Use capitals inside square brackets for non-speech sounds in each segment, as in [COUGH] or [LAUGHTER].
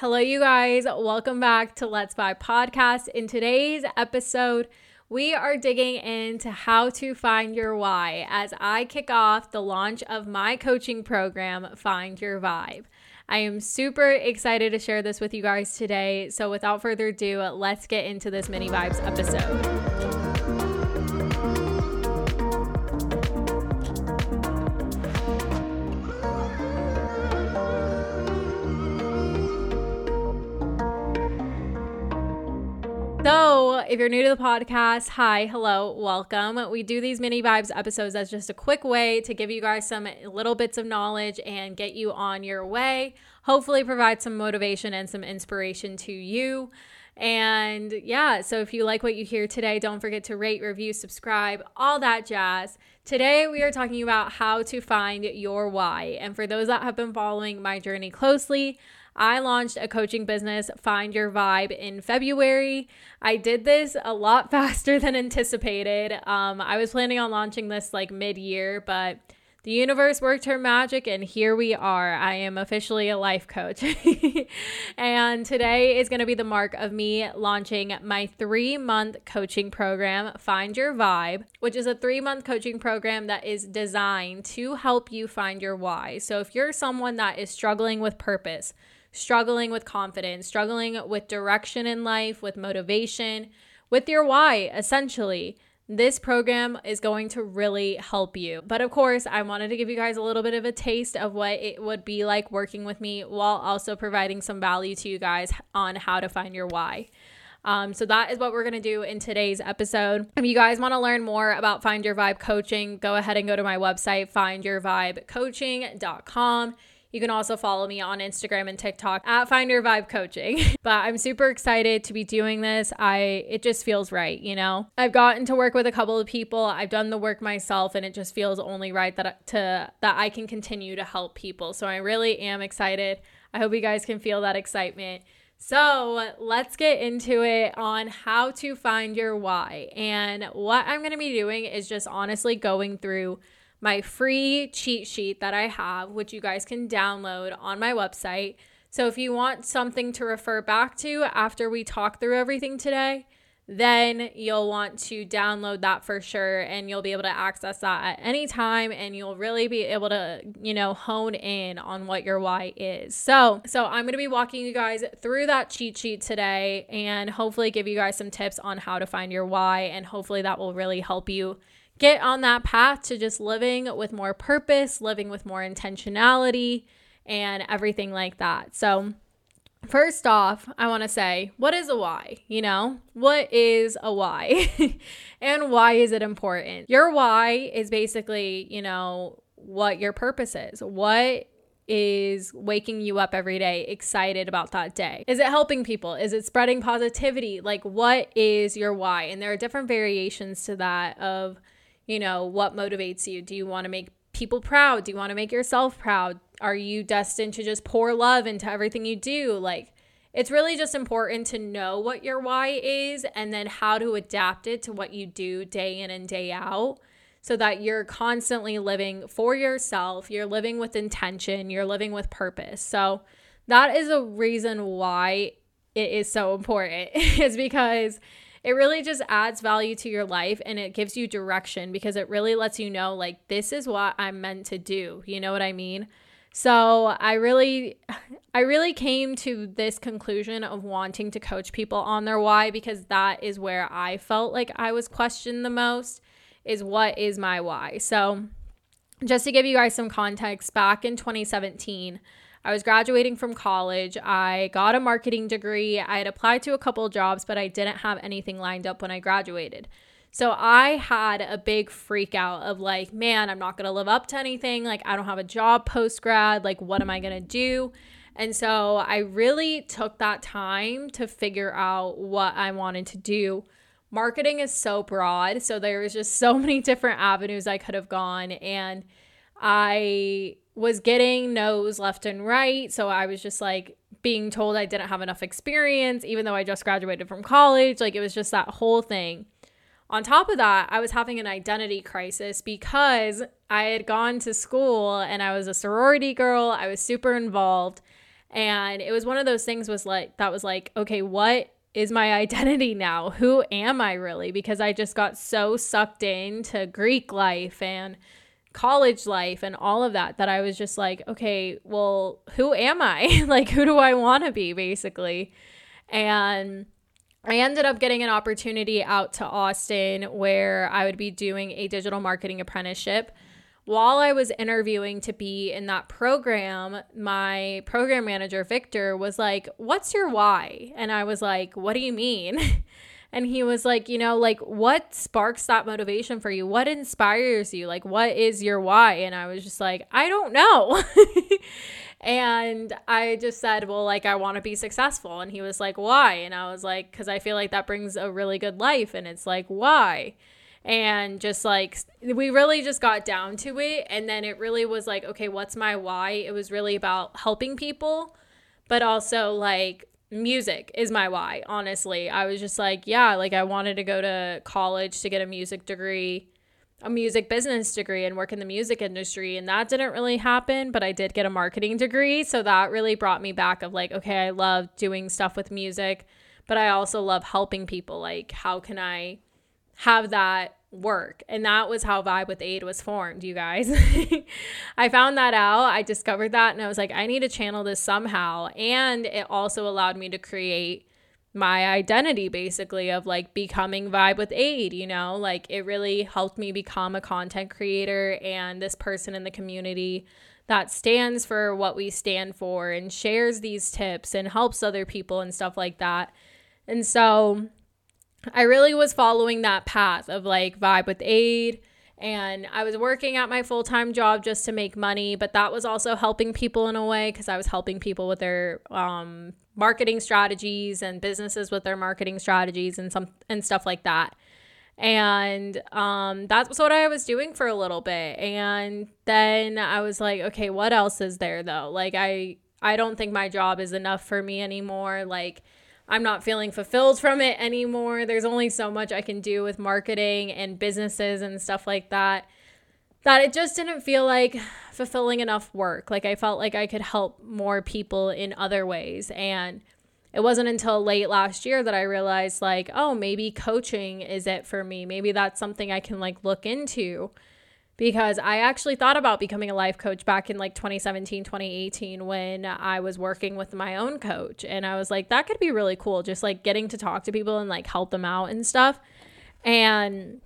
Hello, you guys. Welcome back to Let's Vibe Podcast. In today's episode, we are digging into how to find your why as I kick off the launch of my coaching program, Find Your Vibe. I am super excited to share this with you guys today. So, without further ado, let's get into this mini vibes episode. If you're new to the podcast, hi, hello, welcome. We do these mini vibes episodes as just a quick way to give you guys some little bits of knowledge and get you on your way. Hopefully, provide some motivation and some inspiration to you. And yeah, so if you like what you hear today, don't forget to rate, review, subscribe, all that jazz. Today, we are talking about how to find your why. And for those that have been following my journey closely, I launched a coaching business, Find Your Vibe, in February. I did this a lot [LAUGHS] faster than anticipated. Um, I was planning on launching this like mid year, but the universe worked her magic, and here we are. I am officially a life coach. [LAUGHS] and today is going to be the mark of me launching my three month coaching program, Find Your Vibe, which is a three month coaching program that is designed to help you find your why. So if you're someone that is struggling with purpose, struggling with confidence, struggling with direction in life, with motivation, with your why, essentially. This program is going to really help you. But of course, I wanted to give you guys a little bit of a taste of what it would be like working with me while also providing some value to you guys on how to find your why. Um, so that is what we're going to do in today's episode. If you guys want to learn more about Find Your Vibe coaching, go ahead and go to my website, findyourvibecoaching.com. You can also follow me on Instagram and TikTok at Find Your Vibe Coaching. [LAUGHS] but I'm super excited to be doing this. I it just feels right, you know. I've gotten to work with a couple of people. I've done the work myself and it just feels only right that to that I can continue to help people. So I really am excited. I hope you guys can feel that excitement. So let's get into it on how to find your why. And what I'm going to be doing is just honestly going through my free cheat sheet that I have, which you guys can download on my website. So if you want something to refer back to after we talk through everything today, then you'll want to download that for sure and you'll be able to access that at any time and you'll really be able to you know hone in on what your why is so so i'm going to be walking you guys through that cheat sheet today and hopefully give you guys some tips on how to find your why and hopefully that will really help you get on that path to just living with more purpose, living with more intentionality, and everything like that. So, first off, I want to say, what is a why? You know, what is a why? [LAUGHS] and why is it important? Your why is basically, you know, what your purpose is. What is waking you up every day excited about that day? Is it helping people? Is it spreading positivity? Like, what is your why? And there are different variations to that of you know, what motivates you? Do you want to make people proud? Do you want to make yourself proud? Are you destined to just pour love into everything you do? Like, it's really just important to know what your why is and then how to adapt it to what you do day in and day out so that you're constantly living for yourself, you're living with intention, you're living with purpose. So, that is a reason why it is so important, [LAUGHS] is because it really just adds value to your life and it gives you direction because it really lets you know, like, this is what I'm meant to do. You know what I mean? So I really I really came to this conclusion of wanting to coach people on their why because that is where I felt like I was questioned the most is what is my why. So just to give you guys some context, back in 2017, I was graduating from college. I got a marketing degree. I had applied to a couple jobs, but I didn't have anything lined up when I graduated. So I had a big freak out of like, man, I'm not going to live up to anything. Like, I don't have a job post grad. Like, what am I going to do? And so I really took that time to figure out what I wanted to do. Marketing is so broad. So there was just so [LAUGHS] many different avenues I could have gone. And I was getting no's left and right. So I was just like being told I didn't have enough experience, even though I just graduated from college. Like it was just that whole thing. On top of that, I was having an identity crisis because I had gone to school and I was a sorority girl. I was super involved. And it was one of those things was like that was like, okay, what is my [LAUGHS] identity now? Who am I really? Because I just got so sucked into Greek life and college life and all of that that I was just like, okay, well, who am I? [LAUGHS] like, who do I want to be, basically? And I ended up getting an opportunity out to Austin where I would be doing a digital marketing apprenticeship. While I was interviewing to be in that program, my program manager, Victor, was like, What's your why? And I was like, What do you mean? [LAUGHS] And he was like, you know, like what sparks that motivation for you? What inspires you? Like, what is your why? And I was just like, I don't know. [LAUGHS] and I just said, well, like, I want to be successful. And he was like, why? And I was like, because I feel like that brings a really good life. And it's like, why? and just like we really just got down to it and then it really was like okay what's my why it was really about helping people but also like music is my why, honestly. I was just like, yeah, like I wanted to go to college to get a music degree, a music business degree, and work in the music industry. And that didn't really happen, but I did get a marketing degree. So that really brought me back of like, okay, I love doing stuff with music, but I also love helping people. Like, how can I have that work. And that was how Vibe with Aid was formed, you guys. [LAUGHS] I found that out. I discovered that and I was like, I need to channel this somehow. And it also allowed me to create my identity basically of like becoming Vibe with Aid, you know? Like it really helped me become a content creator and this person in the community that stands for what we stand for and shares these tips and helps other people and stuff like that. And so I really was following that path of like vibe with aid. And I was working at my full time job just to make money, but that was also helping people in a way because I was helping people with their um, marketing strategies and businesses with their marketing strategies and some and stuff like that. And um, that's what I was doing for a little bit. And then I was like, okay, what else is there though? Like I I don't think my job is enough for me anymore. Like I'm not feeling fulfilled from it anymore. There's only so much I can do with marketing and businesses and stuff like that. That it just didn't feel like fulfilling enough work. Like I felt like I could help more people in other ways. And it wasn't until late last year that I realized, like, oh, maybe coaching is it for me. Maybe that's something I can like look into because I actually thought about becoming a life coach back in like 2017, 2018 when I was working with my own coach. And I was like, that could be really cool, just like getting to talk to people and like help them out and stuff and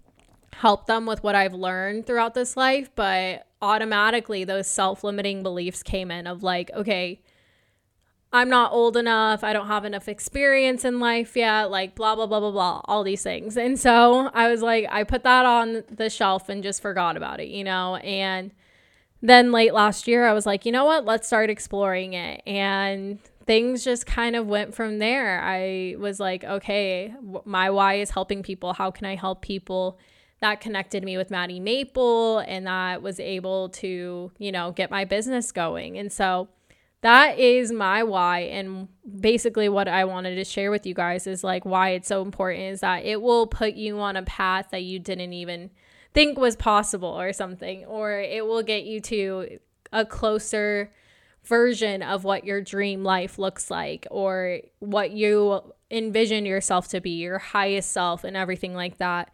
help them with what I've learned throughout this life. But automatically, those self limiting beliefs came in of like, okay, I'm not old enough. I don't have enough experience in life yet, like blah, blah, blah, blah, blah, all these things. And so I was like, I put that on the shelf and just forgot about it, you know? And then late last year, I was like, you know what? Let's start exploring it. And things just kind of went from there. I was like, okay, my why is helping people. How can I help people? That connected me with Maddie Maple and that was able to, you know, get my business going. And so, that is my why and basically what i wanted to share with you guys is like why it's so important is that it will put you on a path that you didn't even think was possible or something or it will get you to a closer version of what your dream life looks like or what you envision yourself to be your highest self and everything like that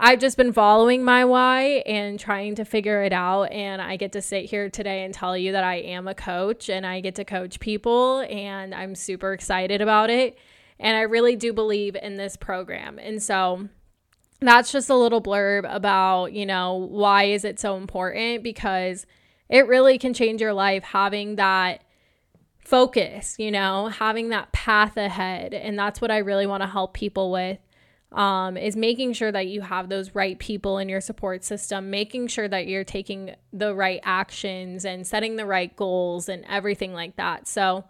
I've just been following my why and trying to figure it out. And I get to sit here today and tell you that I am a coach and I get to coach people, and I'm super excited about it. And I really do believe in this program. And so that's just a little blurb about, you know, why is it so important? Because it really can change your life having that focus, you know, having that path ahead. And that's what I really want to help people with um, is making sure that you have those right people in your support system, making sure that you're taking the right actions and setting the right goals and everything like that. So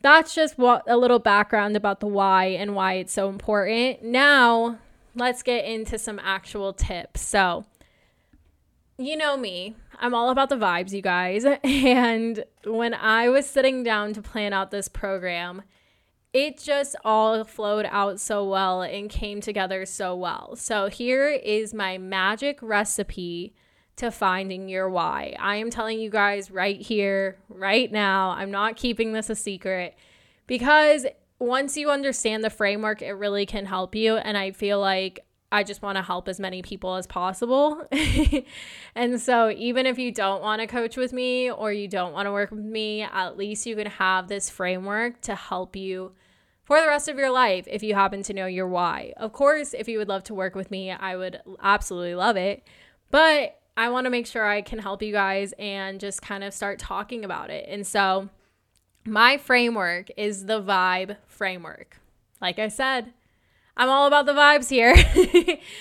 that's just what a little background about the why and why it's so important. Now, let's get into some actual tips. So, you know me, I'm all about the vibes, you guys. [LAUGHS] And when I was sitting down to plan out this program, it just all flowed out so well and came together so well. So here is my magic recipe to finding your why. I am telling you guys right here, right now, I'm not keeping this a secret because once you understand the framework, it really can help you. And I feel like I just want to help as many people as possible. [LAUGHS] and so, even if you don't want to coach with me or you don't want to work with me, at least you can have this framework to help you for the rest of your life if you happen to know your why. Of course, if you would love to work with me, I would absolutely love it. But I want to make sure I can help you guys and just kind of start talking about it. And so, my framework is the vibe framework. Like I said, I'm all about the vibes here.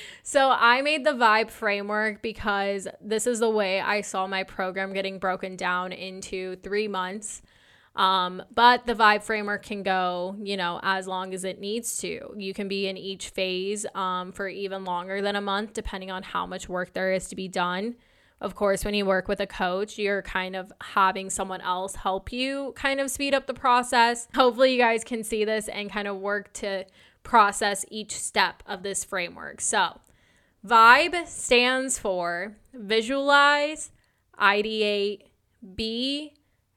[LAUGHS] so I made the vibe framework because this is the way I saw my program getting broken down into three months. Um, but the vibe framework can go, you know, as long as it needs to. You can be in each phase um, for even longer than a month, depending on how much work there is to be done. Of course, when you work with a coach, you're kind of having someone else help you kind of speed up the process. Hopefully, you guys can see this and kind of work to process each step of this framework. So, VIBE stands for visualize, ideate, be,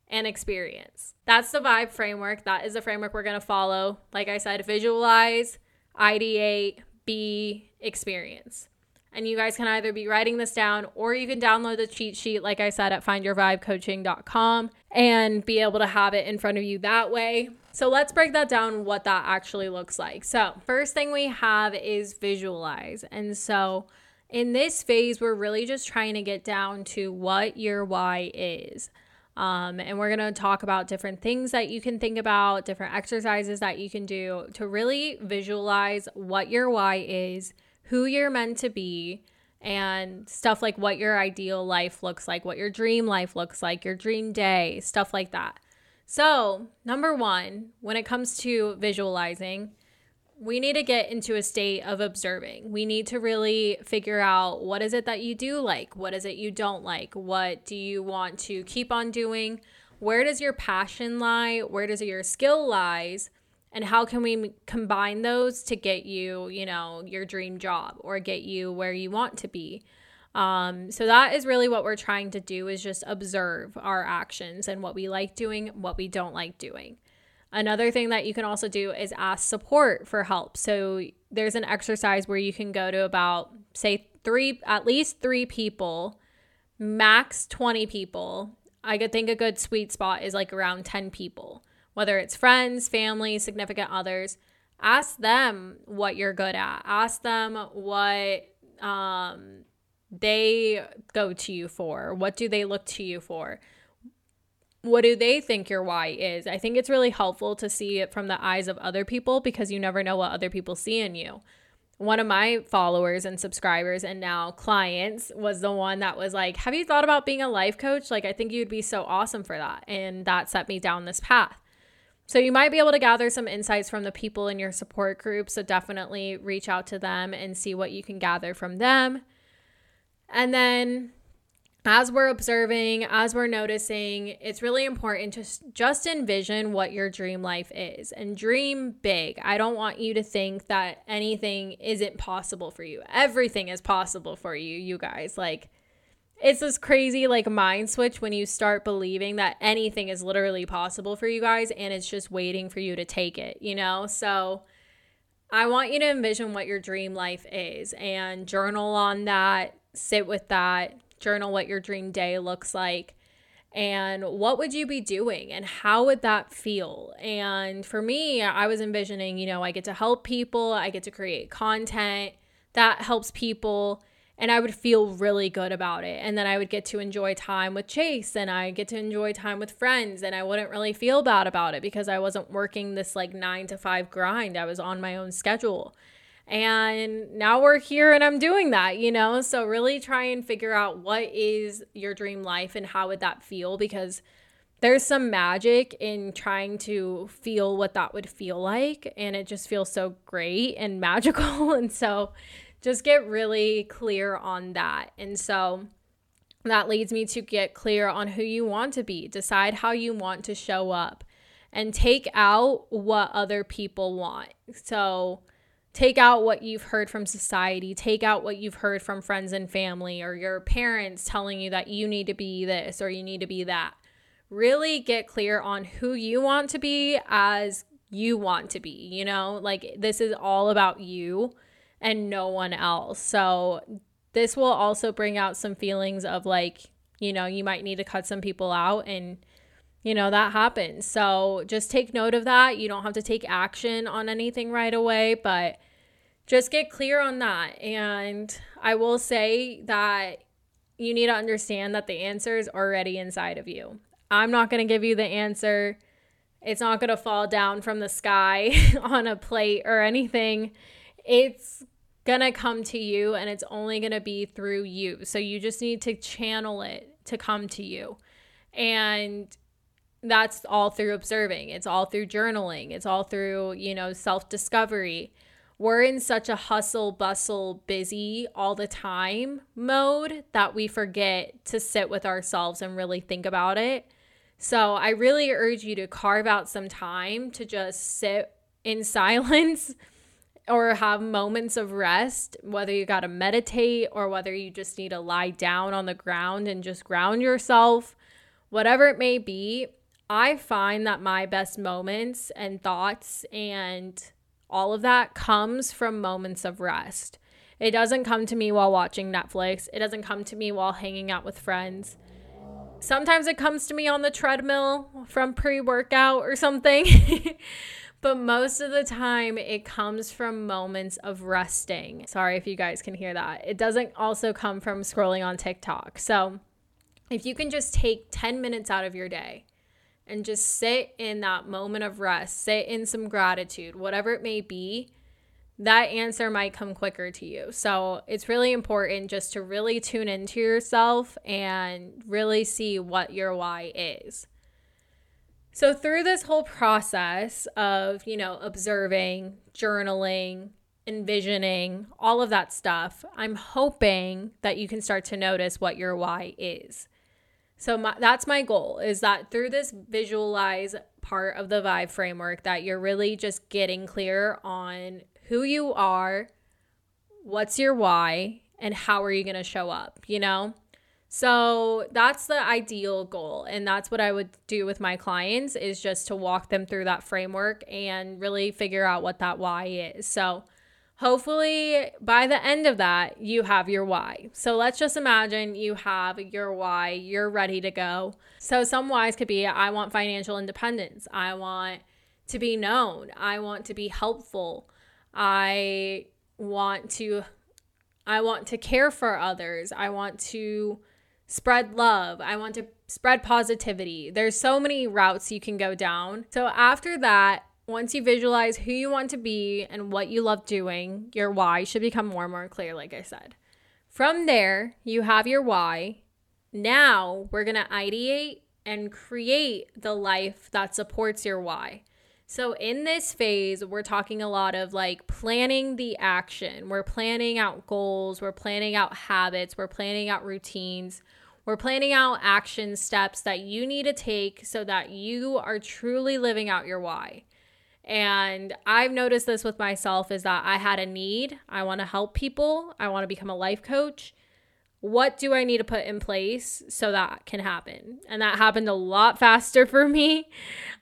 and experience. That's the VIBE framework. That is the framework we're going to follow. Like I said, visualize, ideate, be, experience. And you guys can either be writing this down or you can download the cheat sheet, like I said, at findyourvibecoaching.com and be able to have it in front of you that way. So let's break that down what that actually looks like. So, first thing we have is visualize. And so, in this phase, we're really just trying to get down to what your why is. Um, and we're going to talk about different things that you can think about, different exercises that you can do to really visualize what your why is who you're meant to be and stuff like what your ideal life looks like, what your dream life looks like, your dream day, stuff like that. So, number one, when it comes to visualizing, we need to get into a state of observing. We need to really figure out what is it that you do like? What is it you don't like? What do you want to keep on doing? Where does your passion lie? Where does your skill lies? and how can we combine those to get you you know your dream job or get you where you want to be um, so that is really what we're trying to do is just observe our actions and what we like doing what we don't like doing. Another thing that you can also do is ask support for help. So there's an exercise where you can go to about say three at least three people max 20 people. I could think a good sweet spot is like around 10 people whether it's friends, family, significant others, ask them what you're good at. Ask them what um, they go to you for. What do they look to you for? What do they think your why is? I think it's really helpful to see it from the eyes of other people because you never know what other people see in you. One of my followers and subscribers and now clients was the one that was like, Have you thought about being a life coach? Like, I think you'd be so awesome for that. And that set me down this path. So you might be able to gather some insights from the people in your support group. So definitely reach out to them and see what you can gather from them. And then as we're observing, as we're noticing, it's really important to just envision what your dream life is and dream big. I don't want you to think that anything isn't possible for you. Everything is possible for you, you guys. Like, it's this crazy like mind switch when you start believing that anything is literally possible for you guys and it's just waiting for you to take it, you know? So I want you to envision what your dream life is and journal on that, sit with that, journal what your dream day looks like and what would you be doing and how would that feel and for me i was envisioning you know i get to help people i get to create content that helps people and I would feel really good about it. And then I would get to enjoy time with Chase and I get to enjoy time with friends and I wouldn't really feel bad about it because I wasn't working this like 9 to 5 grind. I was on my own schedule. And now we're here and I'm doing that, you know? So really try and figure out what is your dream life and how would that feel because there's some magic in trying to feel what that would feel like and it just feels so great and [LAUGHS] magical and so just get really clear on that. And so that leads me to get clear on who you want to be, decide how you want to show up, and take out what other people want. So take out what you've heard from society, take out what you've heard from friends and family or your parents telling you that you need to be this or you need to be that. Really get clear on who you want to be as you want to be, you know? Like this is all about you and no one else. So this will also bring out some feelings of like, you know, you might need to cut some people out and you know, that happens. So just take note of that. You don't have to take action on anything right away, but just get clear on that. And I will say that you need to understand that the answer is already inside of you. I'm not going to give you the answer. It's not going to fall down from the sky [LAUGHS] on a plate or anything. It's going to come to you and it's only going to be through you. So you just need to channel it to come to you. And that's all through observing. It's all through journaling. It's all through, you know, self-discovery we're in such a hustle, bustle, busy all the time mode that we forget to sit with ourselves and really think about it. So I really urge you to carve out some time to just sit in [LAUGHS] silence or have moments of rest, whether you got to meditate or whether you just need to lie down on the ground and just ground yourself, whatever it may be. I find that my best moments and thoughts and all of that comes from moments of rest. It doesn't come to me while watching Netflix. It doesn't come to me while hanging out with friends. Sometimes it comes to me on the treadmill from pre workout or something. [LAUGHS] but most of the time, it comes from moments of resting. Sorry if you guys can hear that. It doesn't also come from scrolling on TikTok. So if you can just take 10 minutes out of your day and just sit in that moment of rest, sit in some gratitude, whatever it may be, that answer might come quicker to you. So it's really important just to really tune into yourself and really see what your why is. So through this whole process of, you know, observing, journaling, envisioning, all of that stuff, I'm hoping that you can start to notice what your why is. So my, that's my goal is that through this visualize part of the vibe framework that you're really just getting clear on who you are, what's your why, and how are you going to show up, you know? So that's the ideal goal and that's what I would do with my clients is just to walk them through that framework and really figure out what that why is. So hopefully by the end of that you have your why. So let's just imagine you have your why. You're ready to go. So some whys could be i want financial independence. I want to be known. I want to be helpful. I want to i want to care for others. I want to spread love. I want to spread positivity. There's so many routes you can go down. So after that once you visualize who you want to be and what you love doing, your why should become more and more clear, like I said. From there, you have your why. Now we're going to ideate and create the life that supports your why. So, in this phase, we're talking a lot of like planning the action. We're planning out goals, we're planning out habits, we're planning out routines, we're planning out action steps that you need to take so that you are truly living out your why. And I've noticed this with myself is that I had a need. I want to help people. I want to become a life coach. What do I need to put in place so that can happen? And that happened a lot [LAUGHS] faster for me.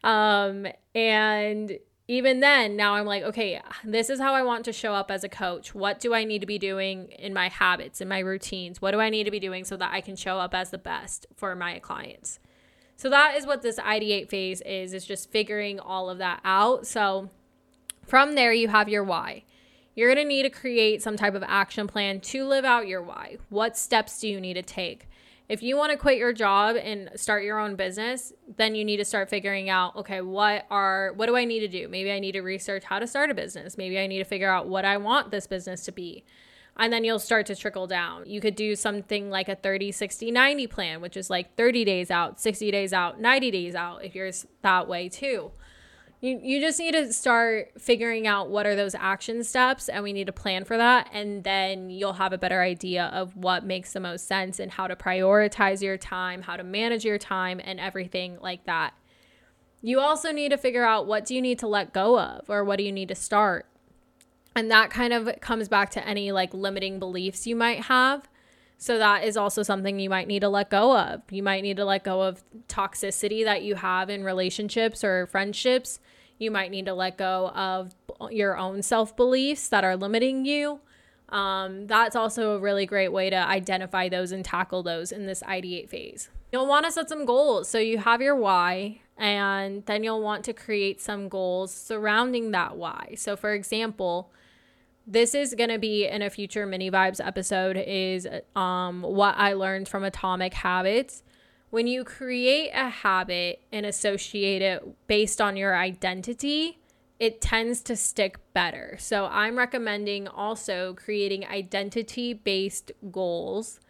Um, and even then, now I'm like, okay, this is how I want to show up as a coach. What do I need to be doing in my habits, in my routines? What do I need to be doing so that I can show up as the best for my clients? So that is what this ideate phase is, is just figuring all of that out. So from there, you have your why. You're going to need to create some type of action plan to live out your why. What steps do you need to take? If you want to quit your job and start your own business, then you need to start figuring out, okay, what are what do I need to do? Maybe I need to research how to start a business. Maybe I need to figure out what I want this business to be and then you'll start to trickle down. You could do something like a 30, 60, 90 plan, which is like 30 days out, 60 days out, 90 days out, if you're that way too. You, you just need to start figuring out what are those action steps, and we need to plan for that. And then you'll have a better idea of what makes the most sense and how to prioritize your time, how to manage your time, and everything like that. You also need to figure out what do you need to let go of or what do you need to start And that kind of comes back to any like limiting beliefs you might have. So that is also something you might need to let go of. You might need to let go of toxicity that you have in relationships or friendships. You might need to let go of your own self beliefs that are limiting you. Um, that's also a really great way to identify those and tackle those in this ideate phase. You'll want to set some goals. So you have your why, and then you'll want to create some goals surrounding that why. So, for example, this is going to be in a future mini vibes episode is um, what I learned from Atomic Habits. When you create a habit and associate it based on your identity, it tends to stick better. So I'm recommending also creating identity based goals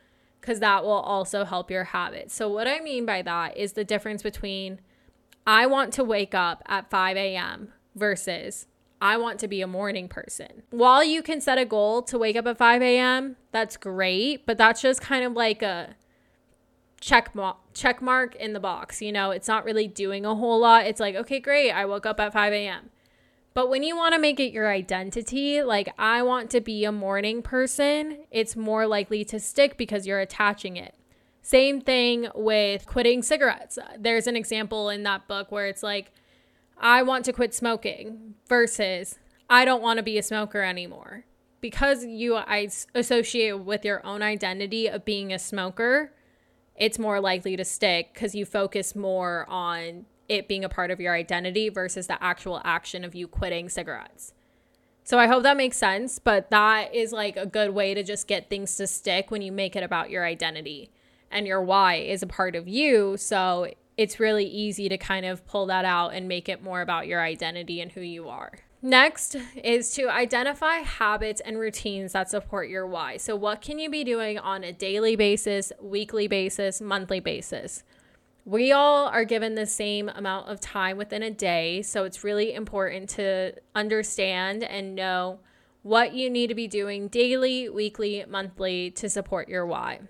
because that will also help your habits. So, what I mean by that is the difference between I want to wake up at 5 a.m. versus I want to be a morning person. While you can set a goal to wake up at 5 a.m., that's great, but that's just kind of like a check mark check mark in the box. You know, it's not really doing a whole lot. It's like, okay, great, I woke up at 5 a.m. But when you want to make it your identity, like I want to be a morning person, it's more likely to stick because you're attaching it. Same thing with quitting cigarettes. There's an example in that book where it's like, I want to quit smoking versus I don't want to be a smoker anymore. Because you associate with your own identity of being a smoker, it's more likely to stick because you focus more on it being a part of your identity versus the actual action of you quitting cigarettes. So I hope that makes sense, but that is like a good way to just get things to stick when you make it about your identity. And your why is a part of you, so it's really easy to kind of pull that out and make it more about your identity and who you are. Next is to identify habits and routines that support your why. So, what can you be doing on a daily basis, weekly basis, monthly basis? We all are given the same amount of time within a day. So, it's really important to understand and know what you need to be doing daily, weekly, monthly to support your why.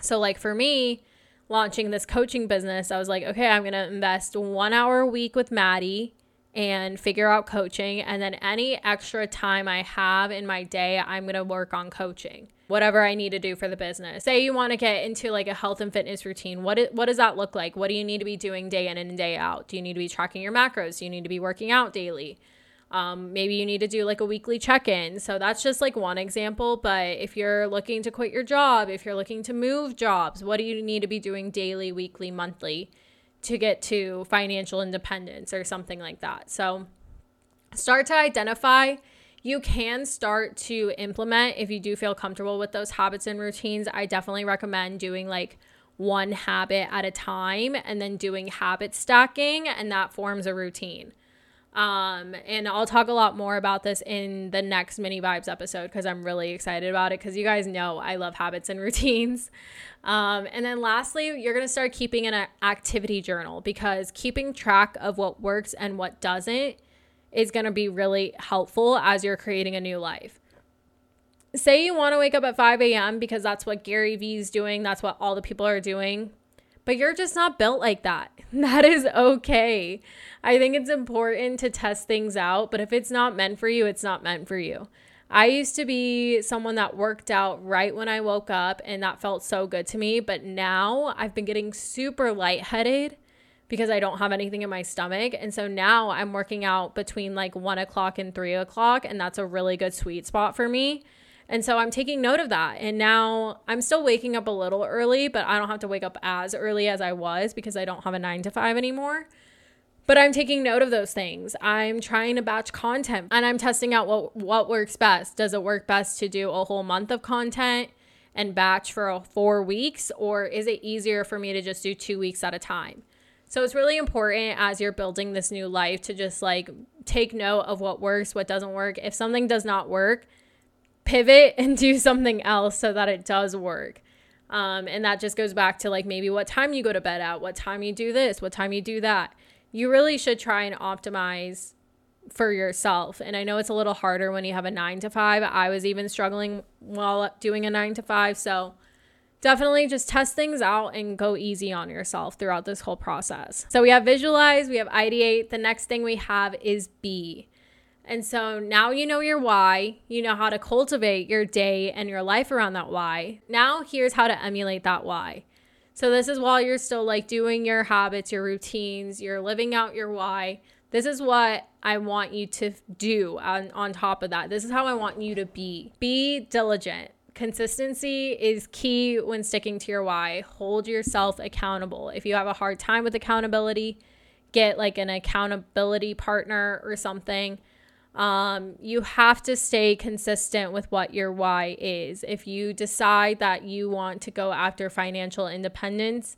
So, like for me, launching this coaching business, I was like, okay, I'm going to invest one hour a week with Maddie and figure out coaching. And then any extra time I have in my day, I'm going to work on coaching, whatever I need to do for the business. Say you want to get into like a health and fitness routine. What, is, what does that look like? What do you need to be doing day in and day out? Do you need to be tracking your macros? Do you need to be working out daily? Um, maybe you need to do like a weekly check in. So that's just like one example. But if you're looking to quit your job, if you're looking to move jobs, what do you need to be doing daily, weekly, monthly to get to financial independence or something like that? So start to identify. You can start to implement if you do feel comfortable with those habits and routines. I definitely recommend doing like one habit at a time and then doing habit stacking, and that forms a routine. Um, and I'll talk a lot more about this in the next mini vibes episode because I'm really excited about it because you guys know I love habits and [LAUGHS] routines. Um, and then lastly, you're going to start keeping an activity journal because keeping track of what works and what doesn't is going to be really helpful as you're creating a new life. Say you want to wake up at 5 a.m. because that's what Gary Vee is doing, that's what all the people are doing but you're just not built like that. [LAUGHS] That is okay. I think it's important to test things out, but if it's not meant for you, it's not meant for you. I used to be someone that worked out right when I woke up, and that felt so good to me. But now I've been getting super lightheaded because I don't have anything in my stomach. And so now I'm working out between like one o'clock and three o'clock, and that's a really good sweet spot for me. And so I'm taking note of that. And now I'm still waking up a little early, but I don't have to wake up as early as I was because I don't have a nine to five anymore. But I'm taking note of those things. I'm trying to batch content and I'm testing out what, what works best. Does it work best to do a whole month of content and batch for four weeks? Or is it easier for me to just do two weeks at a time? So it's really important as you're building this new life to just like take note of what works, what doesn't work. If something does not work, pivot [LAUGHS] and do something else so that it does work. Um, and that just goes back to like maybe what time you go to bed at, what time you do this, what time you do that. You really should try and optimize for yourself. And I know it's a little harder when you have a nine to five. I was even struggling while doing a nine to five. So definitely just test things out and go easy on yourself throughout this whole process. So we have visualize, we have ideate. The next thing we have is be. And so now you know your why, you know how to cultivate your day and your life around that why. Now here's how to emulate that why. So this is while you're still like doing your habits, your routines, you're living out your why. This is what I want you to do on, on top of that. This is how I want you to be. Be diligent. Consistency is key when sticking to your why. Hold yourself accountable. If you have a hard time with accountability, get like an accountability partner or something um, you have to stay consistent with what your why is. If you decide that you want to go after financial independence,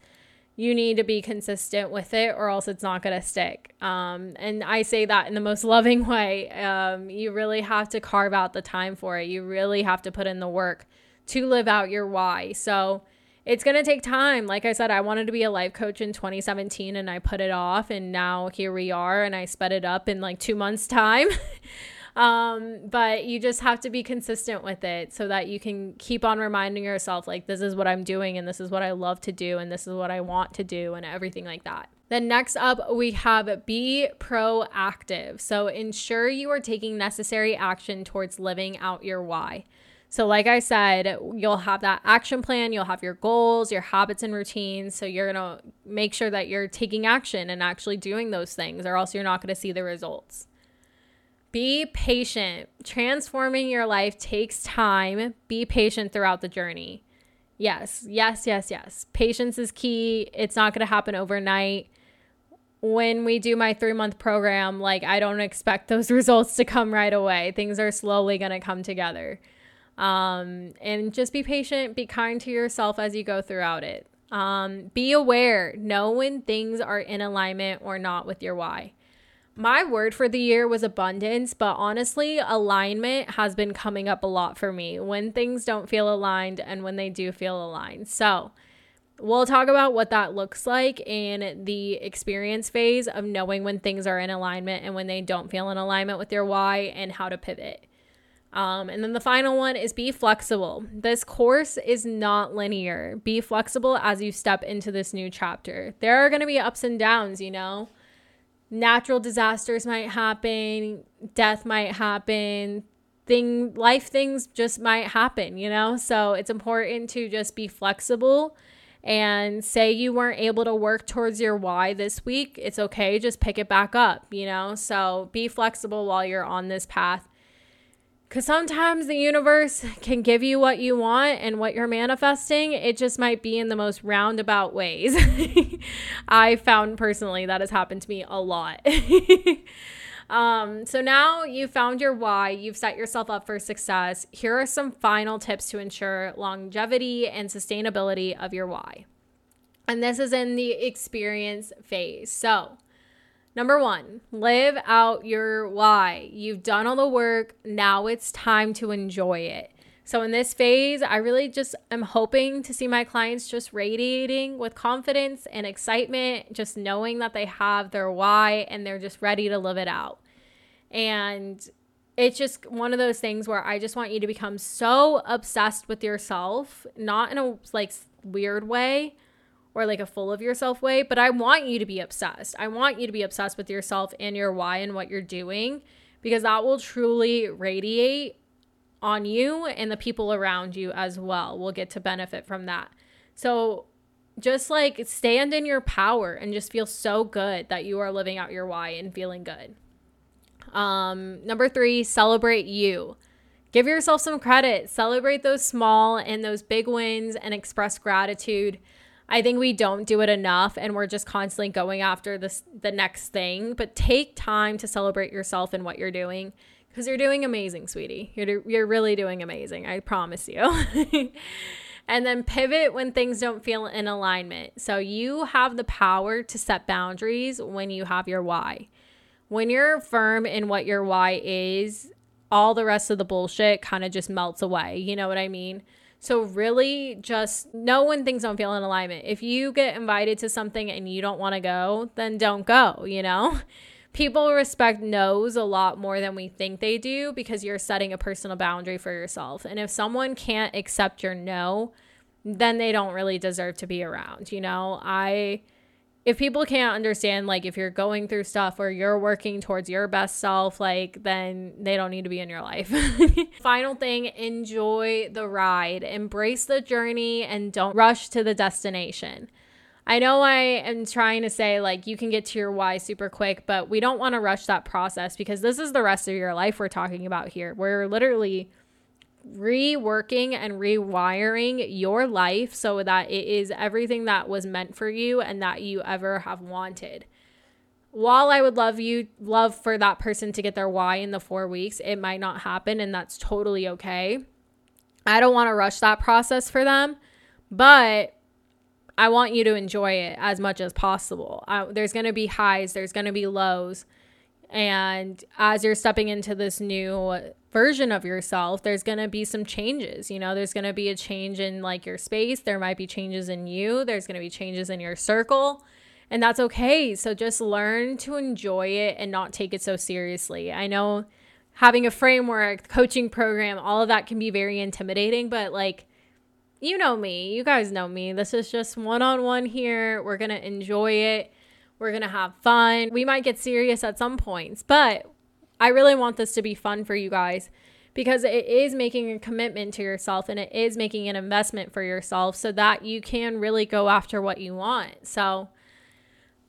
you need to be consistent with it or else it's not going to stick. Um, and I say that in the most [LAUGHS] loving way. Um, you really have to carve out the time for it. You really have to put in the work to live out your why. So, it's going to take time. Like I said, I wanted to be a life coach in 2017 and I put it off. And now here we are, and I sped it up in like two months' time. [LAUGHS] um, but you just have to be consistent with it so that you can keep on reminding yourself, like, this is what I'm doing, and this is what I love to do, and this is what I want to do, and everything like that. Then next up, we have be proactive. So ensure you are taking necessary action towards living out your why. So, like I said, you'll have that action plan, you'll have your goals, your habits, and routines. So, you're going to make sure that you're taking action and actually doing those things, or else you're not going to see the results. Be patient. Transforming your life takes time. Be patient throughout the journey. Yes, yes, yes, yes. Patience is key. It's not going to happen overnight. When we do my three month program, like I don't expect those [LAUGHS] results to come right away. Things are slowly going to come together. Um, and just be patient, be kind to yourself as you go throughout it. Um, be aware, know when things are in alignment or not with your why. My word for the year was abundance, but honestly, alignment has been coming up a lot for me when things don't feel aligned and when they do feel aligned. So, we'll talk about what that looks like in the experience phase of knowing when things are in alignment and when they don't feel in alignment with your why and how to pivot. Um, and then the final one is be flexible. This course is not linear. Be flexible as you step into this new chapter. There are going to be ups and downs, you know. Natural disasters might happen, death might happen, thing life things just might happen, you know? So it's important to just be flexible and say you weren't able to work towards your why this week, it's okay, just pick it back up, you know? So be flexible while you're on this path because sometimes the universe [LAUGHS] can give you what you want and what you're manifesting. It just might be in the most roundabout ways. [LAUGHS] I found personally that has happened to me a lot. [LAUGHS] um, so now you've found your why, you've set yourself up for success. Here are some final tips to ensure longevity and sustainability of your why. And this is in the experience phase. So, Number one, live out your why. You've done all the work. Now it's time to enjoy it. So, in this phase, I really just am hoping to see my clients just radiating with confidence and excitement, just knowing that they have their why and they're just ready to live it out. And it's just one of those things where I just want you to become so obsessed with yourself, not in a like weird way, or like a full of yourself way, but I want you to be obsessed. I want you to be obsessed with yourself and your why and what you're doing because that will truly radiate on you and the people around you as well will get to benefit from that. So just like stand in your power and just feel so good that you are living out your why and feeling good. Um, number three, celebrate you. Give yourself some credit. Celebrate those small and those big wins and express gratitude. I think we don't do it enough and we're just constantly going after this the next thing, but take time to celebrate yourself and what you're doing because you're doing amazing, sweetie. You're you're really doing amazing. I promise you. [LAUGHS] and then pivot when things don't feel in alignment. So you have the power to set boundaries when you have your why. When you're firm in what your why is, all the rest of the bullshit kind of just melts away. You know what I mean? So, really, just know when things don't feel in alignment. If you get invited to something and you don't want to go, then don't go, you know? [LAUGHS] People respect no's a lot more than we think they do because you're setting a personal boundary for yourself. And if someone can't accept your no, then they don't really deserve to be around, you know? I if people can't understand, like if you're going through stuff or you're working towards your best self, like then they don't need to be in your life. [LAUGHS] Final thing enjoy the ride, embrace the journey, and don't rush to the destination. I know I am trying to say like you can get to your why super quick, but we don't want to rush that process because this is the rest of your life we're talking about here. We're literally reworking and rewiring your life so that it is everything that was meant for you and that you ever have wanted. While I would love you love for that person to get their why in the 4 weeks, it might not happen and that's totally okay. I don't want to rush that process for them, but I want you to enjoy it as much as possible. Uh, there's going to be highs, there's going to be lows. And as you're stepping into this new version of yourself, there's going to be some changes. You know, there's going to be a change in like your space, there might be changes in you, there's going to be changes in your circle. And that's okay. So just learn to enjoy it and not take it so seriously. I know having a framework, coaching program, all of that can be very intimidating, but like, you know me, you guys know me. This is just one on one here. We're going to enjoy it. We're going to have fun. We might get serious at some points, but I really want this to be fun for you guys because it is making a commitment to yourself and it is making an investment for yourself so that you can really go after what you want. So,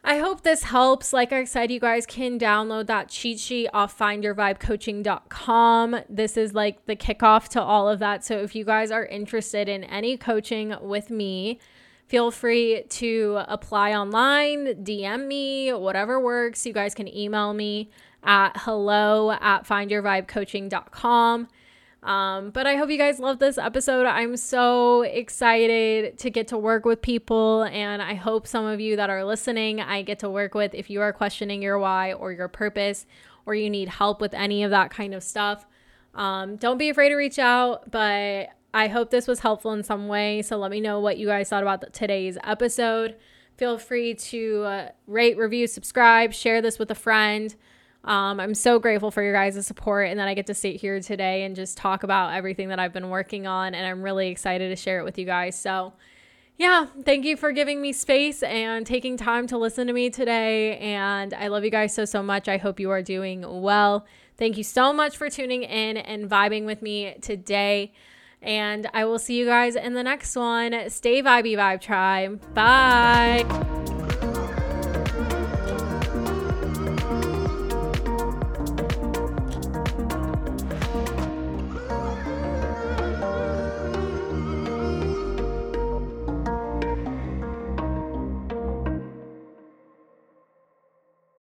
I hope this helps. Like I said, you guys can download that cheat sheet off findyourvibecoaching.com. This is like the kickoff to all of that. So if you guys are interested in any coaching with me, Feel free to apply online, DM me, whatever works. You guys can email me at hello at findyourvibecoaching.com. Um, but I hope you guys love this episode. I'm so excited to get to work with people, and I hope some of you that are listening, I get to work with if you are questioning your why or your purpose, or you need help with any of that kind of stuff. Um, don't be afraid to reach out, but I hope this was helpful in some way. So let me know what you guys thought about today's episode. Feel free to uh, rate, review, subscribe, share this with a friend. Um, I'm so grateful for your guys' support and that I get to sit here today and just talk about everything that I've been working on. And I'm really excited to share it with you guys. So, yeah, thank you for giving me space and taking time to listen to me today. And I love you guys so, so much. I hope you are doing well. Thank you so much for tuning in and vibing with me today. And I will see you guys in the next one. Stay vibey, vibe tribe. Bye.